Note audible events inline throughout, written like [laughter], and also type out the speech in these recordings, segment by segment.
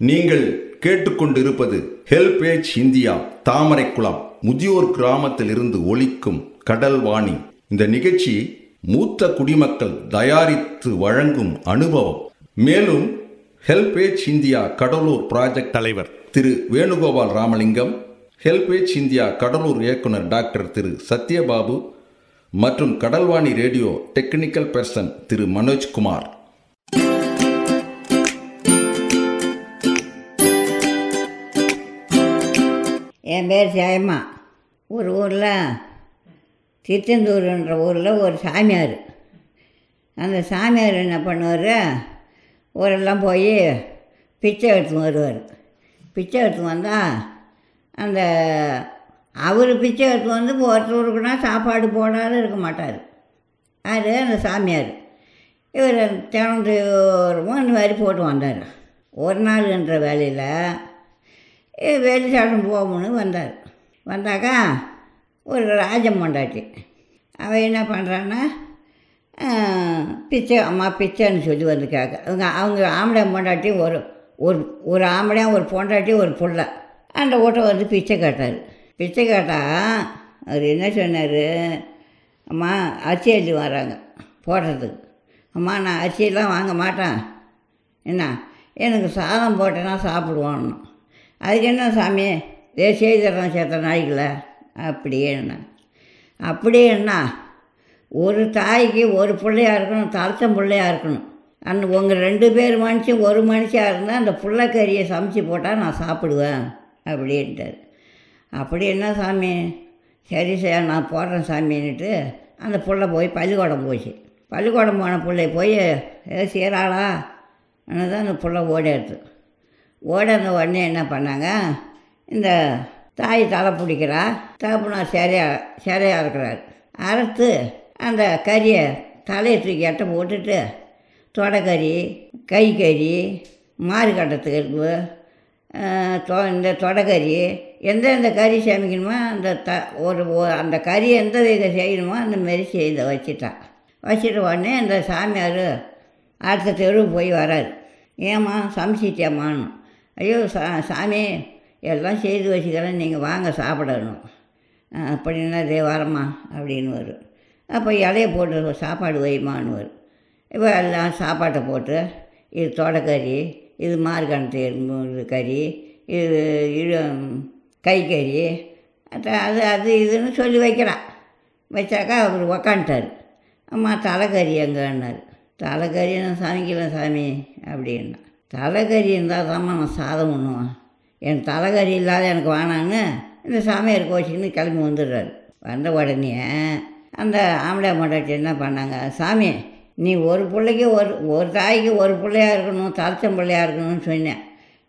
நீங்கள் கேட்டுக்கொண்டிருப்பது HelpAge India Thamaraikulam முதியோர் கிராமத்தில் இருந்து ஒலிக்கும் கடல் வாணி இந்த நிகழ்ச்சி மூத்த குடிமக்கள் தயாரித்து வழங்கும் அனுபவம். மேலும் ஹெல்பேஜ் இந்தியா கடலூர் ப்ராஜெக்ட் தலைவர் திரு வேணுகோபால் ராமலிங்கம் ஹெல்பேஜ் இந்தியா கடலூர் இயக்குனர் டாக்டர் திரு சத்யபாபு மற்றும் கடல்வாணி ரேடியோ டெக்னிக்கல் பர்சன் திரு மனோஜ்குமார். என் பேர் ஜெயம்மா ஒரு ஊரில் திருச்செந்தூர்ன்ற ஊரில் ஒரு சாமியார். அந்த சாமியார் என்ன பண்ணுவார்? ஊரெல்லாம் போய் பிச்சை எடுத்து வருவார். பிச்சை எடுத்து வந்தால் அந்த அவர் பிச்சை எடுத்து வந்து ஒருத்தருக்குனா சாப்பாடு போடாத இருக்க மாட்டார். அது அந்த சாமியார். இவர் தினந்தோறும் இந்த மாதிரி போட்டு வந்தார். ஒரு நாள்ன்ற வேலையில் வெளி போகணும்னு வந்தார். வந்தாக்கா ஒரு ராஜம் பொண்டாட்டி அவன் என்ன பண்ணுறான்னா பிச்சை அம்மா பிச்சைன்னு சொல்லி வந்து கேட்க அவங்க அவங்க ஆம்பளை பொண்டாட்டி ஒரு ஒரு ஒரு ஆம்பளையும் ஒரு பொண்டாட்டி ஒரு புள்ள. அந்த வீட்டை வந்து பிச்சை கேட்டார். பிச்சை கேட்டால் அவர் என்ன சொன்னார்? அம்மா அரிசி அள்ளி வராங்க போடுறதுக்கு. அம்மா நான் அரிசியெல்லாம் வாங்க மாட்டேன். என்ன? எனக்கு சாதம் போட்டேன்னா சாப்பிடுவான்னு. அதுக்கு என்ன சாமி? ஏ செய்திடறேன் சேர்த்த நாய்களை. அப்படியே என்ன? அப்படியே என்ன? ஒரு தாய்க்கு ஒரு பிள்ளையா இருக்கணும் தாழ்த்தம் பிள்ளையா இருக்கணும். அந்த உங்கள் ரெண்டு பேர் மனுஷன் ஒரு மனுஷாக இருந்தால் அந்த புள்ளைக்கறியை சமைச்சு போட்டால் நான் சாப்பிடுவேன் அப்படின்ட்டார். அப்படி என்ன சாமி? சரி சார் நான் போடுறேன் சாமின்னுட்டு அந்த பிள்ளை போய் பள்ளிக்கூடம் போச்சு. பள்ளிக்கூடம் போன பிள்ளை போய் ஏ சீராளா? தான் அந்த பிள்ளை ஓடிடுது ஓடின உடனே என்ன பண்ணாங்க? இந்த தாய் தலை பிடிக்கிறா தகப்பனார் சரியா சரியாக இருக்கிறார். அறுத்து அந்த கறியை தலையை தூக்கி எட்ட போட்டுட்டு தொடக்கறி கை கறி மாறு கட்டத்துக்கு தொ இந்த தொடக்கறி எந்தெந்த கறி சமைக்கணுமோ அந்த த ஒரு அந்த கறி எந்த இதை செய்யணுமோ அந்த மாரி செய்த வச்சிட்டான் வச்சிட்ட உடனே அந்த சாமியார் அடுத்த தெருவுக்கு போய் வராரு. ஏம்மா சமைச்சிட்டேம்மான்னு ஐயோ சா சாமி எல்லாம் செய்து வச்சுக்கிறேன் நீங்கள் வாங்க சாப்பிடணும். அப்படின்னா இதே வரம்மா அப்படின்னு வரும்? அப்போ இலைய போட்டு சாப்பாடு வைமான்னு வரும் இப்போ எல்லாம் சாப்பாட்டை போட்டு இது தொடக்கறி இது மார்கணத்து எறும்பு கறி இது இது கை கறி அது அது அது இதுன்னு சொல்லி வைக்கிறான் வச்சாக்கா அவர் உக்காண்டார் அம்மா தலைக்கறி எங்கன்னார். தலைக்கறி நான் சமைக்கல சாமி அப்படின்னா. தலைகறி இருந்தால் தாம்மா நான் சாதம் பண்ணுவேன் என் தலைகறி இல்லாத எனக்கு வேணாங்க. இந்த சாமியார் கோச்சின்னு கிளம்பி வந்துடுறாரு. வந்த உடனே அந்த ஆம்பளை மொண்டாட்டி என்ன பண்ணாங்க? சாமி நீ ஒரு பிள்ளைக்கு ஒரு ஒரு தாய்க்கு ஒரு பிள்ளையா இருக்கணும் தலைச்சம் பிள்ளையா இருக்கணும்னு சொன்னேன்.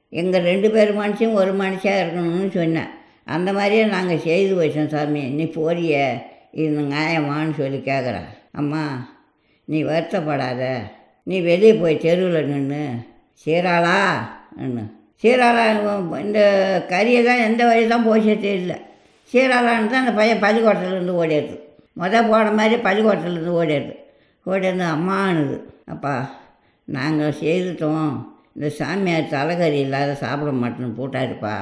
எங்கள் ரெண்டு பேர் மனுஷன் ஒரு மனுஷாக இருக்கணும்னு சொன்னேன். அந்த மாதிரியே நாங்கள் செய்து வச்சோம் சாமி. நீ போறிய இது நியாயமானு சொல்லி கேட்குறேன் அம்மா நீ வருத்தப்படாத. நீ வெளியே போய் தெருவில் நின்று சீராளா? சீராளா இந்த கறியை தான் எந்த வழி தான் போச்சே தெரியல சீராளான்னு தான் அந்த பையன் பள்ளிக்கூடத்துலேருந்து ஓடிடுது. மொதல் போன மாதிரி பள்ளிக்கூடத்துலேருந்து ஓடிடுது. ஓடிருந்து அம்மானுது. அப்பா நாங்கள் செய்துட்டோம். இந்த சாமியார் தலைகறி இல்லாத சாப்பிட மாட்டேன்னு போட்டாருப்பா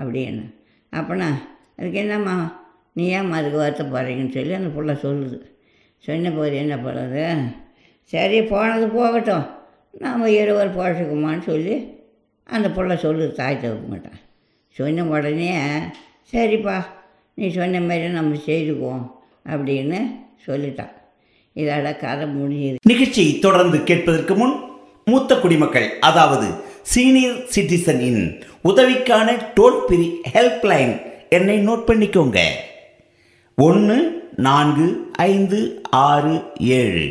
அப்படின்னு. அப்படின்னா அதுக்கு என்னம்மா நீ ஏன் அதுக்கு போகிறீங்கன்னு சொல்லி அந்த பிள்ளை சொல்லுது. சொன்ன போது என்ன பண்ணுறது சரி போனது போகட்டும். நாம் இருவர் போஷக்குமான்னு சொல்லி அந்த பிள்ளை சொல்லு தாய் தகப்பங்கிட்ட சொன்ன உடனே சரிப்பா நீ சொன்ன மாதிரி நம்ம செய்துக்குவோம் அப்படின்னு சொல்லிட்டான் இதோட கதை முடிஞ்சுது. நிகழ்ச்சியை தொடர்ந்து கேட்பதற்கு முன் மூத்த குடிமக்கள் அதாவது சீனியர் சிட்டிசனின் உதவிக்கான டோல் ஃப்ரீ ஹெல்ப்லைன் என்னை நோட் பண்ணிக்கோங்க. ஒன்று நான்கு ஐந்து ஆறு ஏழு.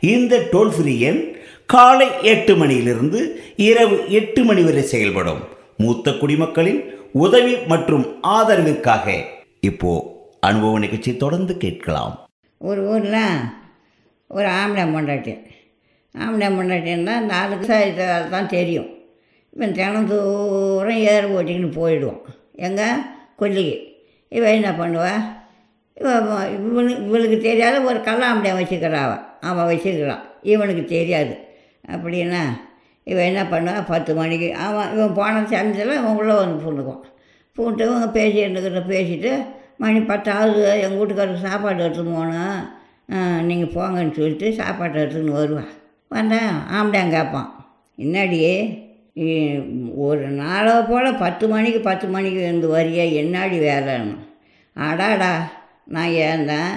இந்த டோல் ஃப்ரீ எண் காலை எட்டு மணியிலிருந்து இரவு எட்டு மணி வரை செயல்படும். மூத்த குடிமக்களின் உதவி மற்றும் ஆதரவிற்காக இப்போ அனுபவ நிகழ்ச்சி தொடர்ந்து கேட்கலாம். ஒரு ஊரில் ஒரு ஆம்பளை பொண்டாட்டி. ஆம்பளை பொண்டாட்டின்னா இந்த ஆளுக்கு தான் தெரியும். இப்போ தினம் தூரம் ஏறு ஓட்டிக்கின்னு போயிடுவோம் எங்கே? கொல்லிக்கு. இவன் என்ன பண்ணுவா? இவன் இவனுக்கு இவளுக்கு தெரியாத ஒரு கல்லாம்படியை வச்சுக்கிறா அவன் அவன் வச்சுக்கிறான். இவனுக்கு தெரியாது. அப்படின்னா இவன் என்ன பண்ணுவான் பத்து மணிக்கு. அவன் இவன் போன சமயத்தில் இவன் உள்ளே வந்து பூண்டுக்குவான் பூண்டு இவங்க பேசி இருந்துக்கிட்ட பேசிட்டு மணி பத்தாவது எங்கள் வீட்டுக்காரருக்கு சாப்பாடு எடுத்துன்னு போகணும் நீங்கள் போங்கன்னு சொல்லிட்டு சாப்பாடு எடுத்துன்னு வருவான் வந்தேன் ஆம்டாங்க கேட்பான் என்னாடி? ஒரு நாளை போல் பத்து மணிக்கு பத்து மணிக்கு வந்து வரியா? என்னாடி வேலைன்னு. அடாடா நான் ஏந்தேன்.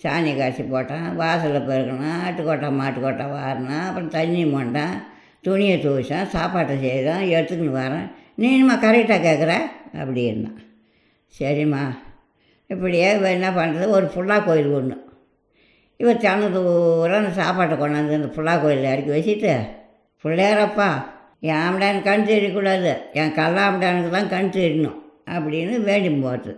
சாணி காய்ச்சி போட்டான் வாசலில் பெருக்கணும் ஆட்டுக்கோட்டை மாட்டுக்கோட்டை வாரினேன் அப்புறம் தண்ணி மொண்டேன் துணியை துவைச்சேன் சாப்பாட்டை செய்தான் எடுத்துக்கின்னு வரேன். நீனும்மா கரெக்டாக கேட்குற அப்படின்னா சரிம்மா. இப்படியே என்ன பண்ணுறது ஒரு புல்லா கோயில் ஒன்று இவர் சன தூரம் அந்த சாப்பாட்டை கொண்டாந்து அந்த புல்லா கோயிலில் இறக்கி வச்சுட்டு பிள்ளையாரப்பா என் ஆம்படான்னு கண் தெரியக்கூடாது என் கல்லாம்படானுக்கு தான் கண் தெரியணும் அப்படின்னு வேண்டி போகிறது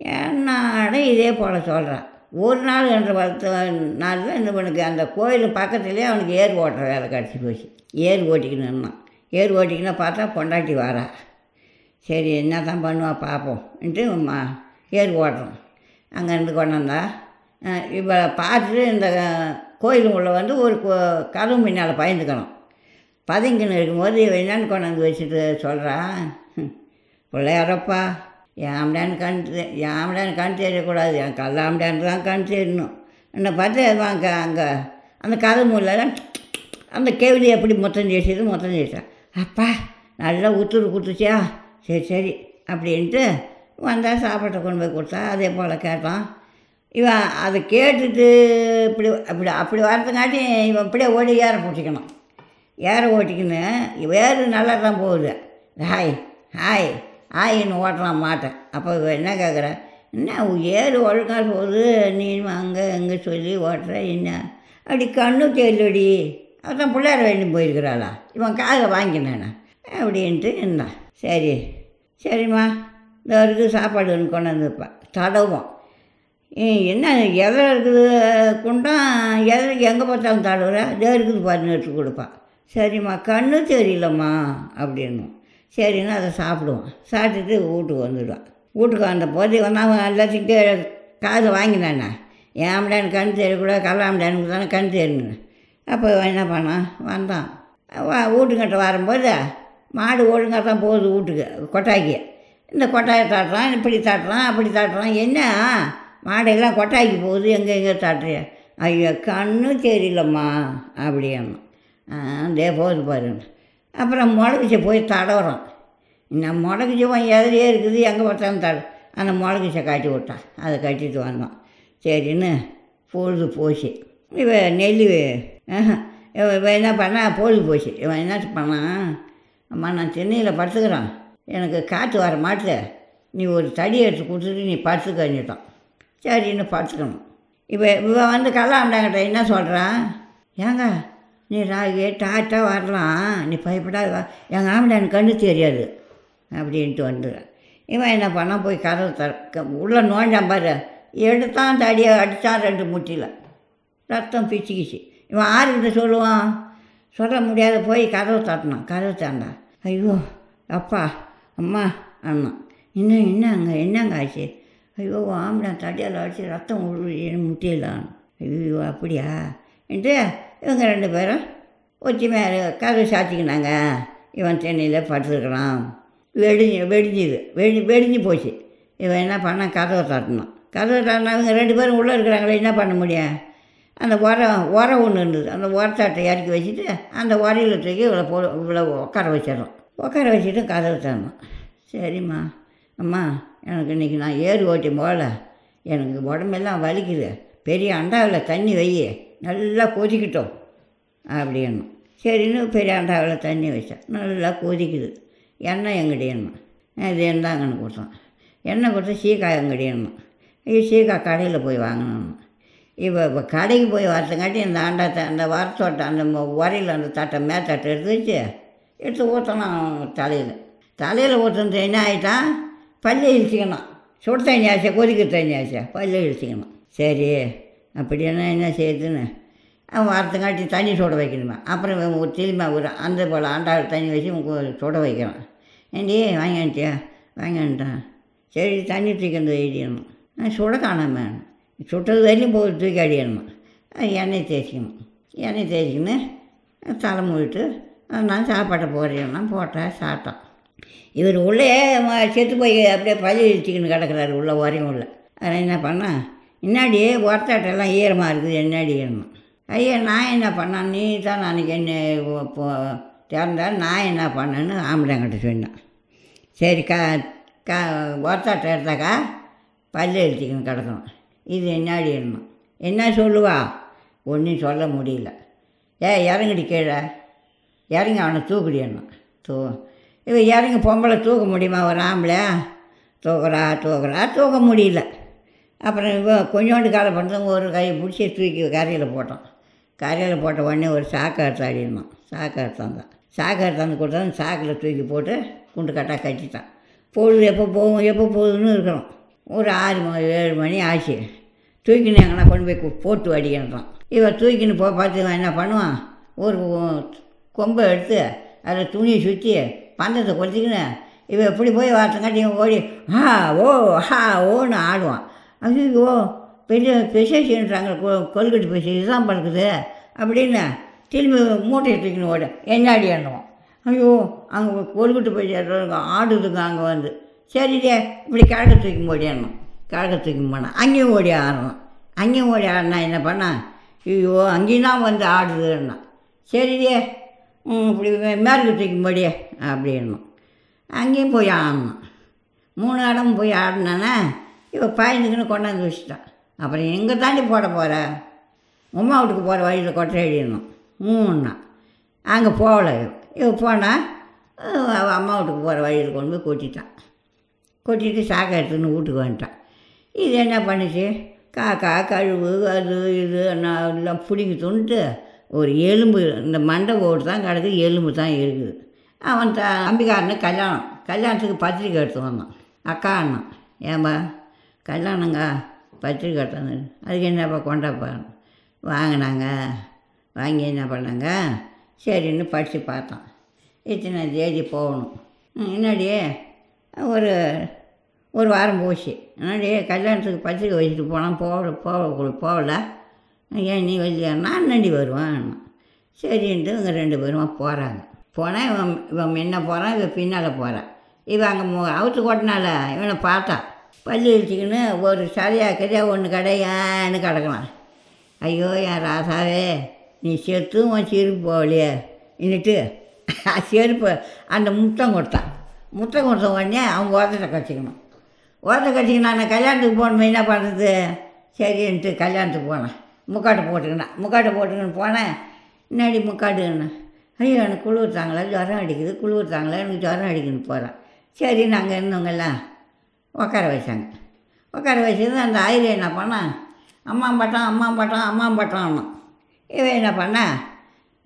என்னோட இதே போல் சொல்கிறான் ஒரு நாள் என்ற பத்து நாளில் இந்த பண்ணுக்கு அந்த கோயில் பக்கத்துலேயே அவனுக்கு ஏர் ஓட்டுற வேலை கிடச்சி போச்சு. ஏர் ஓட்டிக்கணுன்னா ஏர் ஓட்டிக்கினா பார்த்தா பொண்டாட்டி வாரா. சரி என்ன தான் பண்ணுவா பார்ப்போம்ன்ட்டு மா ஏர் ஓட்டுறோம் அங்கேருந்து கொண்டாந்தா இப்போ பார்த்துட்டு இந்த கோயில் உள்ள வந்து ஒரு கோ- கதவு முன்னால் பயந்துக்கணும். பதுங்கின்னு இருக்கும்போது இவன் என்னன்னு கொண்டாந்து வச்சுட்டு சொல்கிறான் பிள்ளையாரப்பா யாமடான்னு கண் யாமடான்னு கண் தெரியக்கூடாது என் கல்லாமடான்னு தான் கண் தெரியணும் என்னை பார்த்து வாங்க அங்கே அந்த கதை மூலம் அந்த கேவிலி எப்படி மொத்தம் చేసేது மொத்தம் చేసాను அப்பா நல்லா உத்துரு கொடுத்துச்சியா சரி சரி அப்படின்ட்டு வந்தால் சாப்பிட்ட கொண்டு போய் கொடுத்தா அதே போல் கேட்டான் இவன் அதை கேட்டுட்டு இப்படி அப்படி அப்படி வரதுங்காட்டி இவன் அப்படியே ஓடி ஏற ஓட்டிக்கணும் ஏற ஓட்டிக்கின்னு வேறு நல்லா தான் போகுது. Hi hi. ஆயின்னு ஓட்டலாம் மாட்டேன். அப்போ என்ன கேட்குற என்ன ஏறு ஒழுங்காக போகுது? நீ அங்கே எங்கே சொல்லி ஓட்டுற என்ன? அப்படி கண்ணு தெரியலடி அதான் பிள்ளையார வேண்டி போயிருக்கிறாளா? இவன் காதில் வாங்கினானே? அப்படின்ட்டு இருந்தான் சரி சரிம்மா. இந்த வரைக்கும் சாப்பாடு ஒன்று கொண்டு வந்துருப்பேன் தடவும். என்ன எதில் இருக்குது? குண்டம் எதில் எங்கே பார்த்தாலும் தடவுற? இதோ இருக்குது பாருன்னு எடுத்து கொடுப்பான் சரிம்மா கண்ணு தெரியலம்மா அப்படின்னும். சரின்னு அதை சாப்பிடுவோம் சாப்பிட்டுட்டு வீட்டுக்கு வந்துடுவான். வீட்டுக்கு வந்த போது வந்து அவன் எல்லாத்தையும் கே காது வாங்கினானே. என் ஆம்படான்னு கண் தெரியக்கூடாது கல்லாம்படானுக்கு தானே கண் தெரியணும் அப்போ என்ன பண்ணான்? வந்தான். வா வீட்டுக்கிட்ட வரும்போது மாடு ஒழுங்காக தான் போகுது வீட்டுக்கு கொட்டாக்கி இந்த கொட்டாயை தாட்டுறான் இப்படி தாட்டுறான் அப்படி தாட்டுறான். என்ன? மாடெல்லாம் கொட்டாக்கி போகுது எங்கே எங்கே தாட்டுறிய? ஐயோ கண்ணு தெரியலம்மா அப்படின்னா அதே போகுது பாருங்க. அப்புறம் மொளகுச்சை போய் தடவுறோம். நான் முளகுச்சவன் எதிரியே இருக்குது எங்கே பார்த்தாலும் தட அந்த முளகுச்சை காட்டி விட்டான் அதை கட்டிட்டு வந்தோம். சரின்னு பொழுது போச்சு. இவன் நெல் இவன் இவன் என்ன பண்ணா பொழுது போச்சு. இவன் என்ன பண்ணான் அம்மா நான் சென்னையில் படுத்துக்கிறேன். எனக்கு காற்று வர மாட்டுது நீ ஒரு தடி எடுத்து கொடுத்துட்டு நீ படுத்துக்கஞ்சிட்டான் சரின்னு படுத்துக்கணும். இப்போ இவன் வந்து கல்லாண்டாங்கிட்ட என்ன சொல்கிறான் ஏங்க நீ ராகி டாட்டாக வரலாம். நீ பயப்படாத வா. எங்கள் எனக்கு கண்ணு தெரியாது. அப்படின்ட்டு வந்துடுறேன். இவன் என்ன பண்ணால் போய் கதவை திறக்க. உள்ளே நோண்டான் பாரு. எடுத்தான் தடியை அடித்தான் ரெண்டு முட்டியில். ரத்தம் பிச்சுக்கிச்சு. இவன் ஆறுகிட்ட சொல்லுவான். சொல்ல முடியாத போய் கதவை தட்டினான். கதவை தாண்டா ஐயோ அப்பா அம்மா அண்ணா. இன்னும் என்னங்க என்னங்க ஆச்சு? ஐயோ ஆம்பளை தடியால் அடிச்சு ரத்தம் முட்டியலாம் ஐயோ அப்படியா? என்று இவங்க ரெண்டு பேரும் ஒத்தி மேலே சாத்திக்கினாங்க. இவன் சென்னையில் படுத்துருக்கிறான். வெடிஞ்சு வெடிஞ்சுது. வெடி வெடிஞ்சு போச்சு. இவன் என்ன பண்ணான்? கதவை தட்டினான் கதவை தட்டினா இவங்க ரெண்டு பேரும் உள்ளே இருக்கிறாங்களே என்ன பண்ண முடியும்? அந்த உரம் உரம் ஒன்று இருந்தது. அந்த உரத்தாட்டை இறக்கி வச்சுட்டு அந்த உரையில் தூக்கி இவ்வளோ போ இவ்வளோ உட்கார வச்சிடறோம் உட்கார வச்சுட்டு கதவை தரணும் சரிம்மா. அம்மா எனக்கு இன்றைக்கி நான் ஏறு ஓட்டி போகல எனக்கு உடம்பெல்லாம் வலிக்குது. பெரிய அண்டாவில் தண்ணி வையே. நல்லா கொதிக்கட்டும் அப்படின்னு சரின்னு பெரிய அண்டாவில் தண்ணி வச்சேன் நல்லா கொதிக்குது. எண்ணெய் எங்கடியணும் இது இருந்தாங்கன்னு கொடுத்தோம் எண்ணெய் கொடுத்து சீக்காய் எங்கடியணும் ஐயோ சீக்காய் கடையில் போய் வாங்கணும் இப்போ இப்போ கடைக்கு போய் வரதுங்காட்டி இந்த ஆண்டாத்தை அந்த வரத்தோட்டை அந்த உரையில் அந்த தட்டை மேத்தட்டை எடுத்து வச்சு எடுத்து ஊற்றணும் தலையில். தலையில் ஊற்றுனது என்ன ஆகிட்டான் பல்லு இழுச்சிக்கணும் சுடு தண்ணி ஆச்சா கொதிக்கிற தண்ணி ஆச்சா பல்லு இழுச்சிக்கணும் சரி. அப்படின்னா என்ன செய்யுதுன்னு அவன் வாரத்துக்காட்டி தண்ணி சுட வைக்கணுமா? அப்புறம் ஒரு திரும்ப ஒரு அந்த போல் ஆண்டாள் தண்ணி வச்சு உனக்கு சுட வைக்கிறான். ஏண்டி வாங்கிட்டியா வாங்கிட்டான் சரி தண்ணி தூக்கி வந்து எழுதிடணும் நான் சுட காணாம சுட்டது வரையும் போய் தூக்கி அடியணுமா எண்ணெய் தேய்ச்சிக்கணும். எண்ணெய் தேய்ச்சிக்கின்னு தலை மூடிட்டு நான் சாப்பாட்டை போடுறேன்னா போட்டேன் சாப்பிட்டான். இவர் உள்ளே செத்து போய் அப்படியே பள்ளி வச்சுக்கின்னு கிடக்கிறாரு உள்ளே வரையும் உள்ள. அதை என்ன பண்ணால் முன்னாடி ஒருத்தாட்டெல்லாம் ஈரமாக இருக்குது என்னாடி ஈரமாக ஐயா நான் என்ன பண்ணேன்? நீ தான் அன்றைக்கி என்ன இப்போ திறந்தா நான் என்ன பண்ணேன்னு ஆம்பளைங்கிட்ட சொன்னேன். சரி கா கா ஒருத்தாட்டை எடுத்தாக்கா பல்லு அடிச்சுக்கின்னு கிடக்கணும் இது என்னாடி ஈரமாக என்ன சொல்லுவா? ஒன்றும் சொல்ல முடியல. ஏ இறங்குடி கீழே. இறங்கி அவனை தூக்குடி என்ன தூ இவன் இறங்கி பொம்பளை தூக்க முடியுமா? ஒரு ஆம்பளை தூக்குறா தூக்குறா தூக்க முடியல. அப்புறம் இவன் கொஞ்சோண்டு காலை பண்ணது ஒரு கையை பிடிச்சி தூக்கி கரையில் போட்டோம். கரையில் போட்ட உடனே ஒரு சாக்கை எடுத்து அடிடணும் சாக்கை எடுத்தாந்தான் சாக்கை எடுத்தாந்து கொடுத்தா சாக்கில் தூக்கி போட்டு குண்டு கட்டாக கட்டிட்டான். பொழுது எப்போ போகும் எப்போ போகுதுன்னு இருக்கிறோம். ஒரு ஆறு மணி ஏழு மணி ஆச்சு. தூக்கின்னு எங்கன்னா கொண்டு போய் போட்டு அடிக்கிறான் இவன் தூக்கின்னு போ பார்த்து இவன் என்ன பண்ணுவான்? ஒரு கொம்பை எடுத்து அதில் துணியை சுற்றி பந்தத்தை கொளுத்திக்கின்னு இவன் எப்படி போய் வார்த்தங்காட்டி இவன் ஓடி ஆ ஓ ஹா ஓன்னு ஆடுவான். ஐயோ பெரிய பெசேஷன்றாங்க கொல்கட்டு பேசி இதுதான் பழக்குது அப்படின்னு திரும்பி மூட்டையை தூக்கின்னு ஓட. என்னாடி எண்ணுவான் ஐயோ அங்கே கொல்கட்டு போய் ஆடுதுங்க அங்கே வந்து. சரிடே இப்படி கிழக்க தூக்கி ஓடியாடணும் கிழக்க தூக்கி போனால் அங்கேயும் ஓடி ஆடணும். அங்கேயும் ஓடி ஆடினா என்ன பண்ண? ஐயோ அங்கேயும் தான் வந்து ஆடுதுன்னா சரிடே இப்படி மேற்கு தூக்கி போடியே அப்படின்னும். அங்கேயும் போய் ஆடணும். மூணு இடம் போய் ஆடினானே இவன் பாய்ந்துக்குன்னு கொண்டாந்து வச்சுட்டான் அப்புறம் எங்கே தாண்டி போட போகிற உமா வீட்டுக்கு போகிற வழியில் கொட்டை அடிடணும் மூணுனா அங்கே போகல இவ. போனால் அவள் அம்மா வீட்டுக்கு போகிற வழியில் கொண்டு போய் கொட்டிட்டான் கொட்டிட்டு சாக்கை எடுத்துன்னு வீட்டுக்கு வந்துட்டான் இது என்ன பண்ணுச்சு? காக்கா கழுவு அது இது நான் எல்லாம் பிடிங்கி துண்டுட்டு ஒரு எலும்பு இந்த மண்டை ஓடு தான் கிடக்கு எலும்பு தான் இருக்குது. அவன் த அம்பிகாரனு கல்யாணம் கல்யாணத்துக்கு பத்திரிக்கை எடுத்து வந்தான். அக்கா அண்ணன் ஏன்பா கல்யாணங்க பத்திரிக்கை கட்டணும் அதுக்கு என்னப்பா கொண்டாப்பா வாங்கினாங்க. வாங்கி என்ன பண்ணாங்க? சரின்னு படித்து பார்த்தோம். இத்தனை தேதி போகணும். ம், ஒரு ஒரு வாரம் போச்சு. என்னடி? கல்யாணத்துக்கு பத்திரிக்கை வச்சுட்டு போனால் போகல போக போகல ஏன் நீ வரலையா நான் நண்டி வருவேன். சரின்ட்டு இவங்க ரெண்டு பேருமா போகிறாங்க போனால் இவன் இவன் முன்ன போகிறான் இவன் பின்னால் போகிறான் இவன் அங்கே மு அவுத்து கொட்டினால இவனை பார்த்தா. பள்ளி வச்சுக்கின்னு ஒரு சரியாக கரியா ஒன்று கடையான்னு கிடக்கலாம் ஐயோ என் ராசாவே நீ செத்தும் உன் செருப்பு போகலையே. இன்னிட்டு [laughs] செருப்பு அந்த முத்தம் கொடுத்தான். முத்தம் கொடுத்த உடனே அவங்க உரத்தை கட்டிக்கணும் உரத்தை கட்டிக்கணும் நான் கல்யாணத்துக்கு போகணுமே என்ன பண்ணுறது சரின்ட்டு கல்யாணத்துக்கு போனேன். முக்காட்டை போட்டுக்கினேன் முக்காட்டை போட்டுக்கின்னு போனேன். முன்னாடி முக்காட்டுன்னு ஐயோ எனக்கு குளிர் ஜுரம் அடிக்குது குளிர் தாங்களா எனக்கு ஜுரம் அடிக்குன்னு போகிறேன் சரி நாங்கள் இருந்தவங்கெல்லாம் உட்கார வச்சாங்க. உட்கார வச்சது அந்த ஆயிரம் என்ன பண்ணான் அம்மா பட்டம் அம்மா பட்டம் அம்மா பட்டம்னு. இவன் என்ன பண்ணா?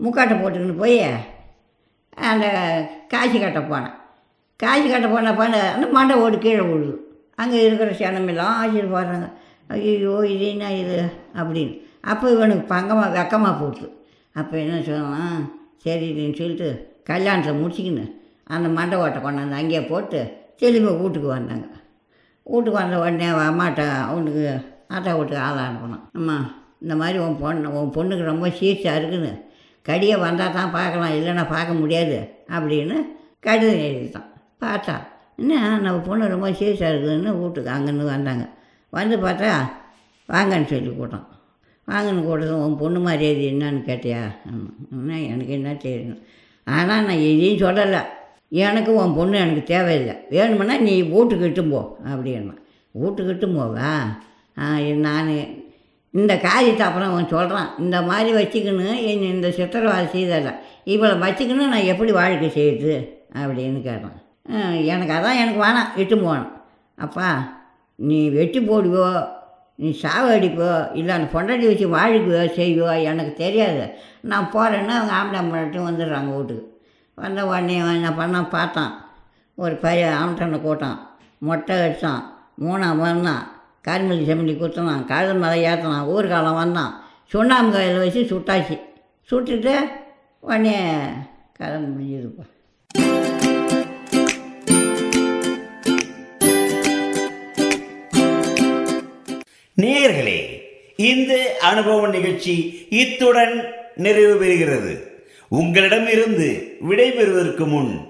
முக்காட்டை போட்டுக்கின்னு போய் அந்த காய்ச்சி கட்ட போனேன் காய்ச்சி கட்ட போன பண்ண அந்த மண்டை ஓடு கீழே விழுது. அங்கே இருக்கிற சனமெல்லாம் ஆசீர்வாடுறாங்க ஐயோ இது என்ன இது? அப்படின்னு. அப்போ இவனுக்கு பங்கமாக வெக்கமாக போட்டு அப்போ என்ன சொன்னான் சரின்னு சொல்லிட்டு கல்யாணத்தை முடிச்சிக்கின்னு அந்த மண்டை ஓட்டை கொண்டாந்து அங்கேயே போட்டு தெளிவாக வீட்டுக்கு வந்தாங்க. வீட்டுக்கு வந்த உடனே அம்மாட்ட அவனுக்கு ஆட்டா வீட்டுக்கு ஆளை அனுப்பணும் அம்மா இந்த மாதிரி உன் பொண்ணு உன் பொண்ணுக்கு ரொம்ப சீர்ச்சாக இருக்குன்னு. கடியை வந்தால் தான் பார்க்கலாம் இல்லைன்னா பார்க்க முடியாது அப்படின்னு கடிதம் எழுதிட்டான். பார்த்தா என்ன நம்ம பொண்ணு ரொம்ப சீர்ச்சாக இருக்குதுன்னு வீட்டுக்கு அங்கேருந்து வந்தாங்க. வந்து பார்த்தா வாங்கன்னு சொல்லி கூட்டோம் வாங்கன்னு கூட்டதும் உன் பொண்ணு மாதிரி எது என்னன்னு கேட்டியா? என்ன எனக்கு என்ன தெரியும். ஆனால் நான் எதையும் சொல்லலை. எனக்கு உன் பொண்ணு எனக்கு தேவையில்லை. வேணுமுன்னா நீ வீட்டுக்கு இட்டும் போ அப்படின்னா வீட்டுக்கு இட்டும் போவா? நான் இந்த காரியத்தை அப்புறம் அவன் சொல்கிறான் இந்த மாதிரி வச்சுக்கின்னு என் இந்த சித்திரவாதை செய்தல இவளை வச்சுக்கின்னு நான் எப்படி வாழ்க்கை செய்யுது? அப்படின்னு கேட்டான். எனக்கு அதான் எனக்கு வேணாம் இட்டு போகணும். அப்பா நீ வெட்டி போடுவோ நீ சாவு அடிப்போ இல்லை அந்த பொண்டாட்டி வச்சு வாழ்க்கையோ செய்வோ எனக்கு தெரியாது. நான் போகிறேன்னா அவங்க ஆம்பளை பொண்டாட்டியும் வந்துடுறாங்க வீட்டுக்கு. வந்த உடனே என்ன பண்ணான்? பார்த்தான். ஒரு பைய ஆமட்டனை கூட்டான். மொட்டை அடித்தான் மூணாம் வந்தான் கருமலி செம்மலி குத்தினான். கழுத மேலே ஏற்றினான் ஊர்காலம் வந்தான். சுண்ணாம்பு கையில் வச்சு சுட்டாச்சு. சுட்டுட்டு உடனே கதை முடிஞ்சிருப்பா நேர்களே இந்த அனுபவ நிகழ்ச்சி இத்துடன் நிறைவு பெறுகிறது. உங்களிடமிருந்து விடைபெறுவதற்கு முன்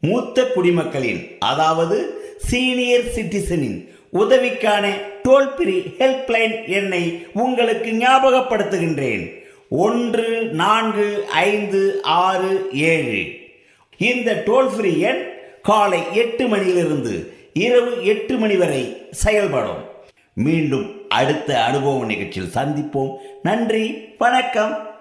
மூத்த குடிமக்களின் அதாவது சீனியர் சிட்டிசனின் உதவிக்கான டோல் ஃப்ரீ ஹெல்ப்லைன் எண்ணை உங்களுக்கு ஞாபகப்படுத்துகின்றேன். ஒன்று நான்கு ஐந்து ஆறு ஏழு. இந்த டோல் ஃப்ரீ எண் காலை எட்டு மணியிலிருந்து இரவு எட்டு மணி வரை செயல்படும். மீண்டும் அடுத்த அனுபவ நிகழ்ச்சியில் சந்திப்போம். நன்றி வணக்கம்.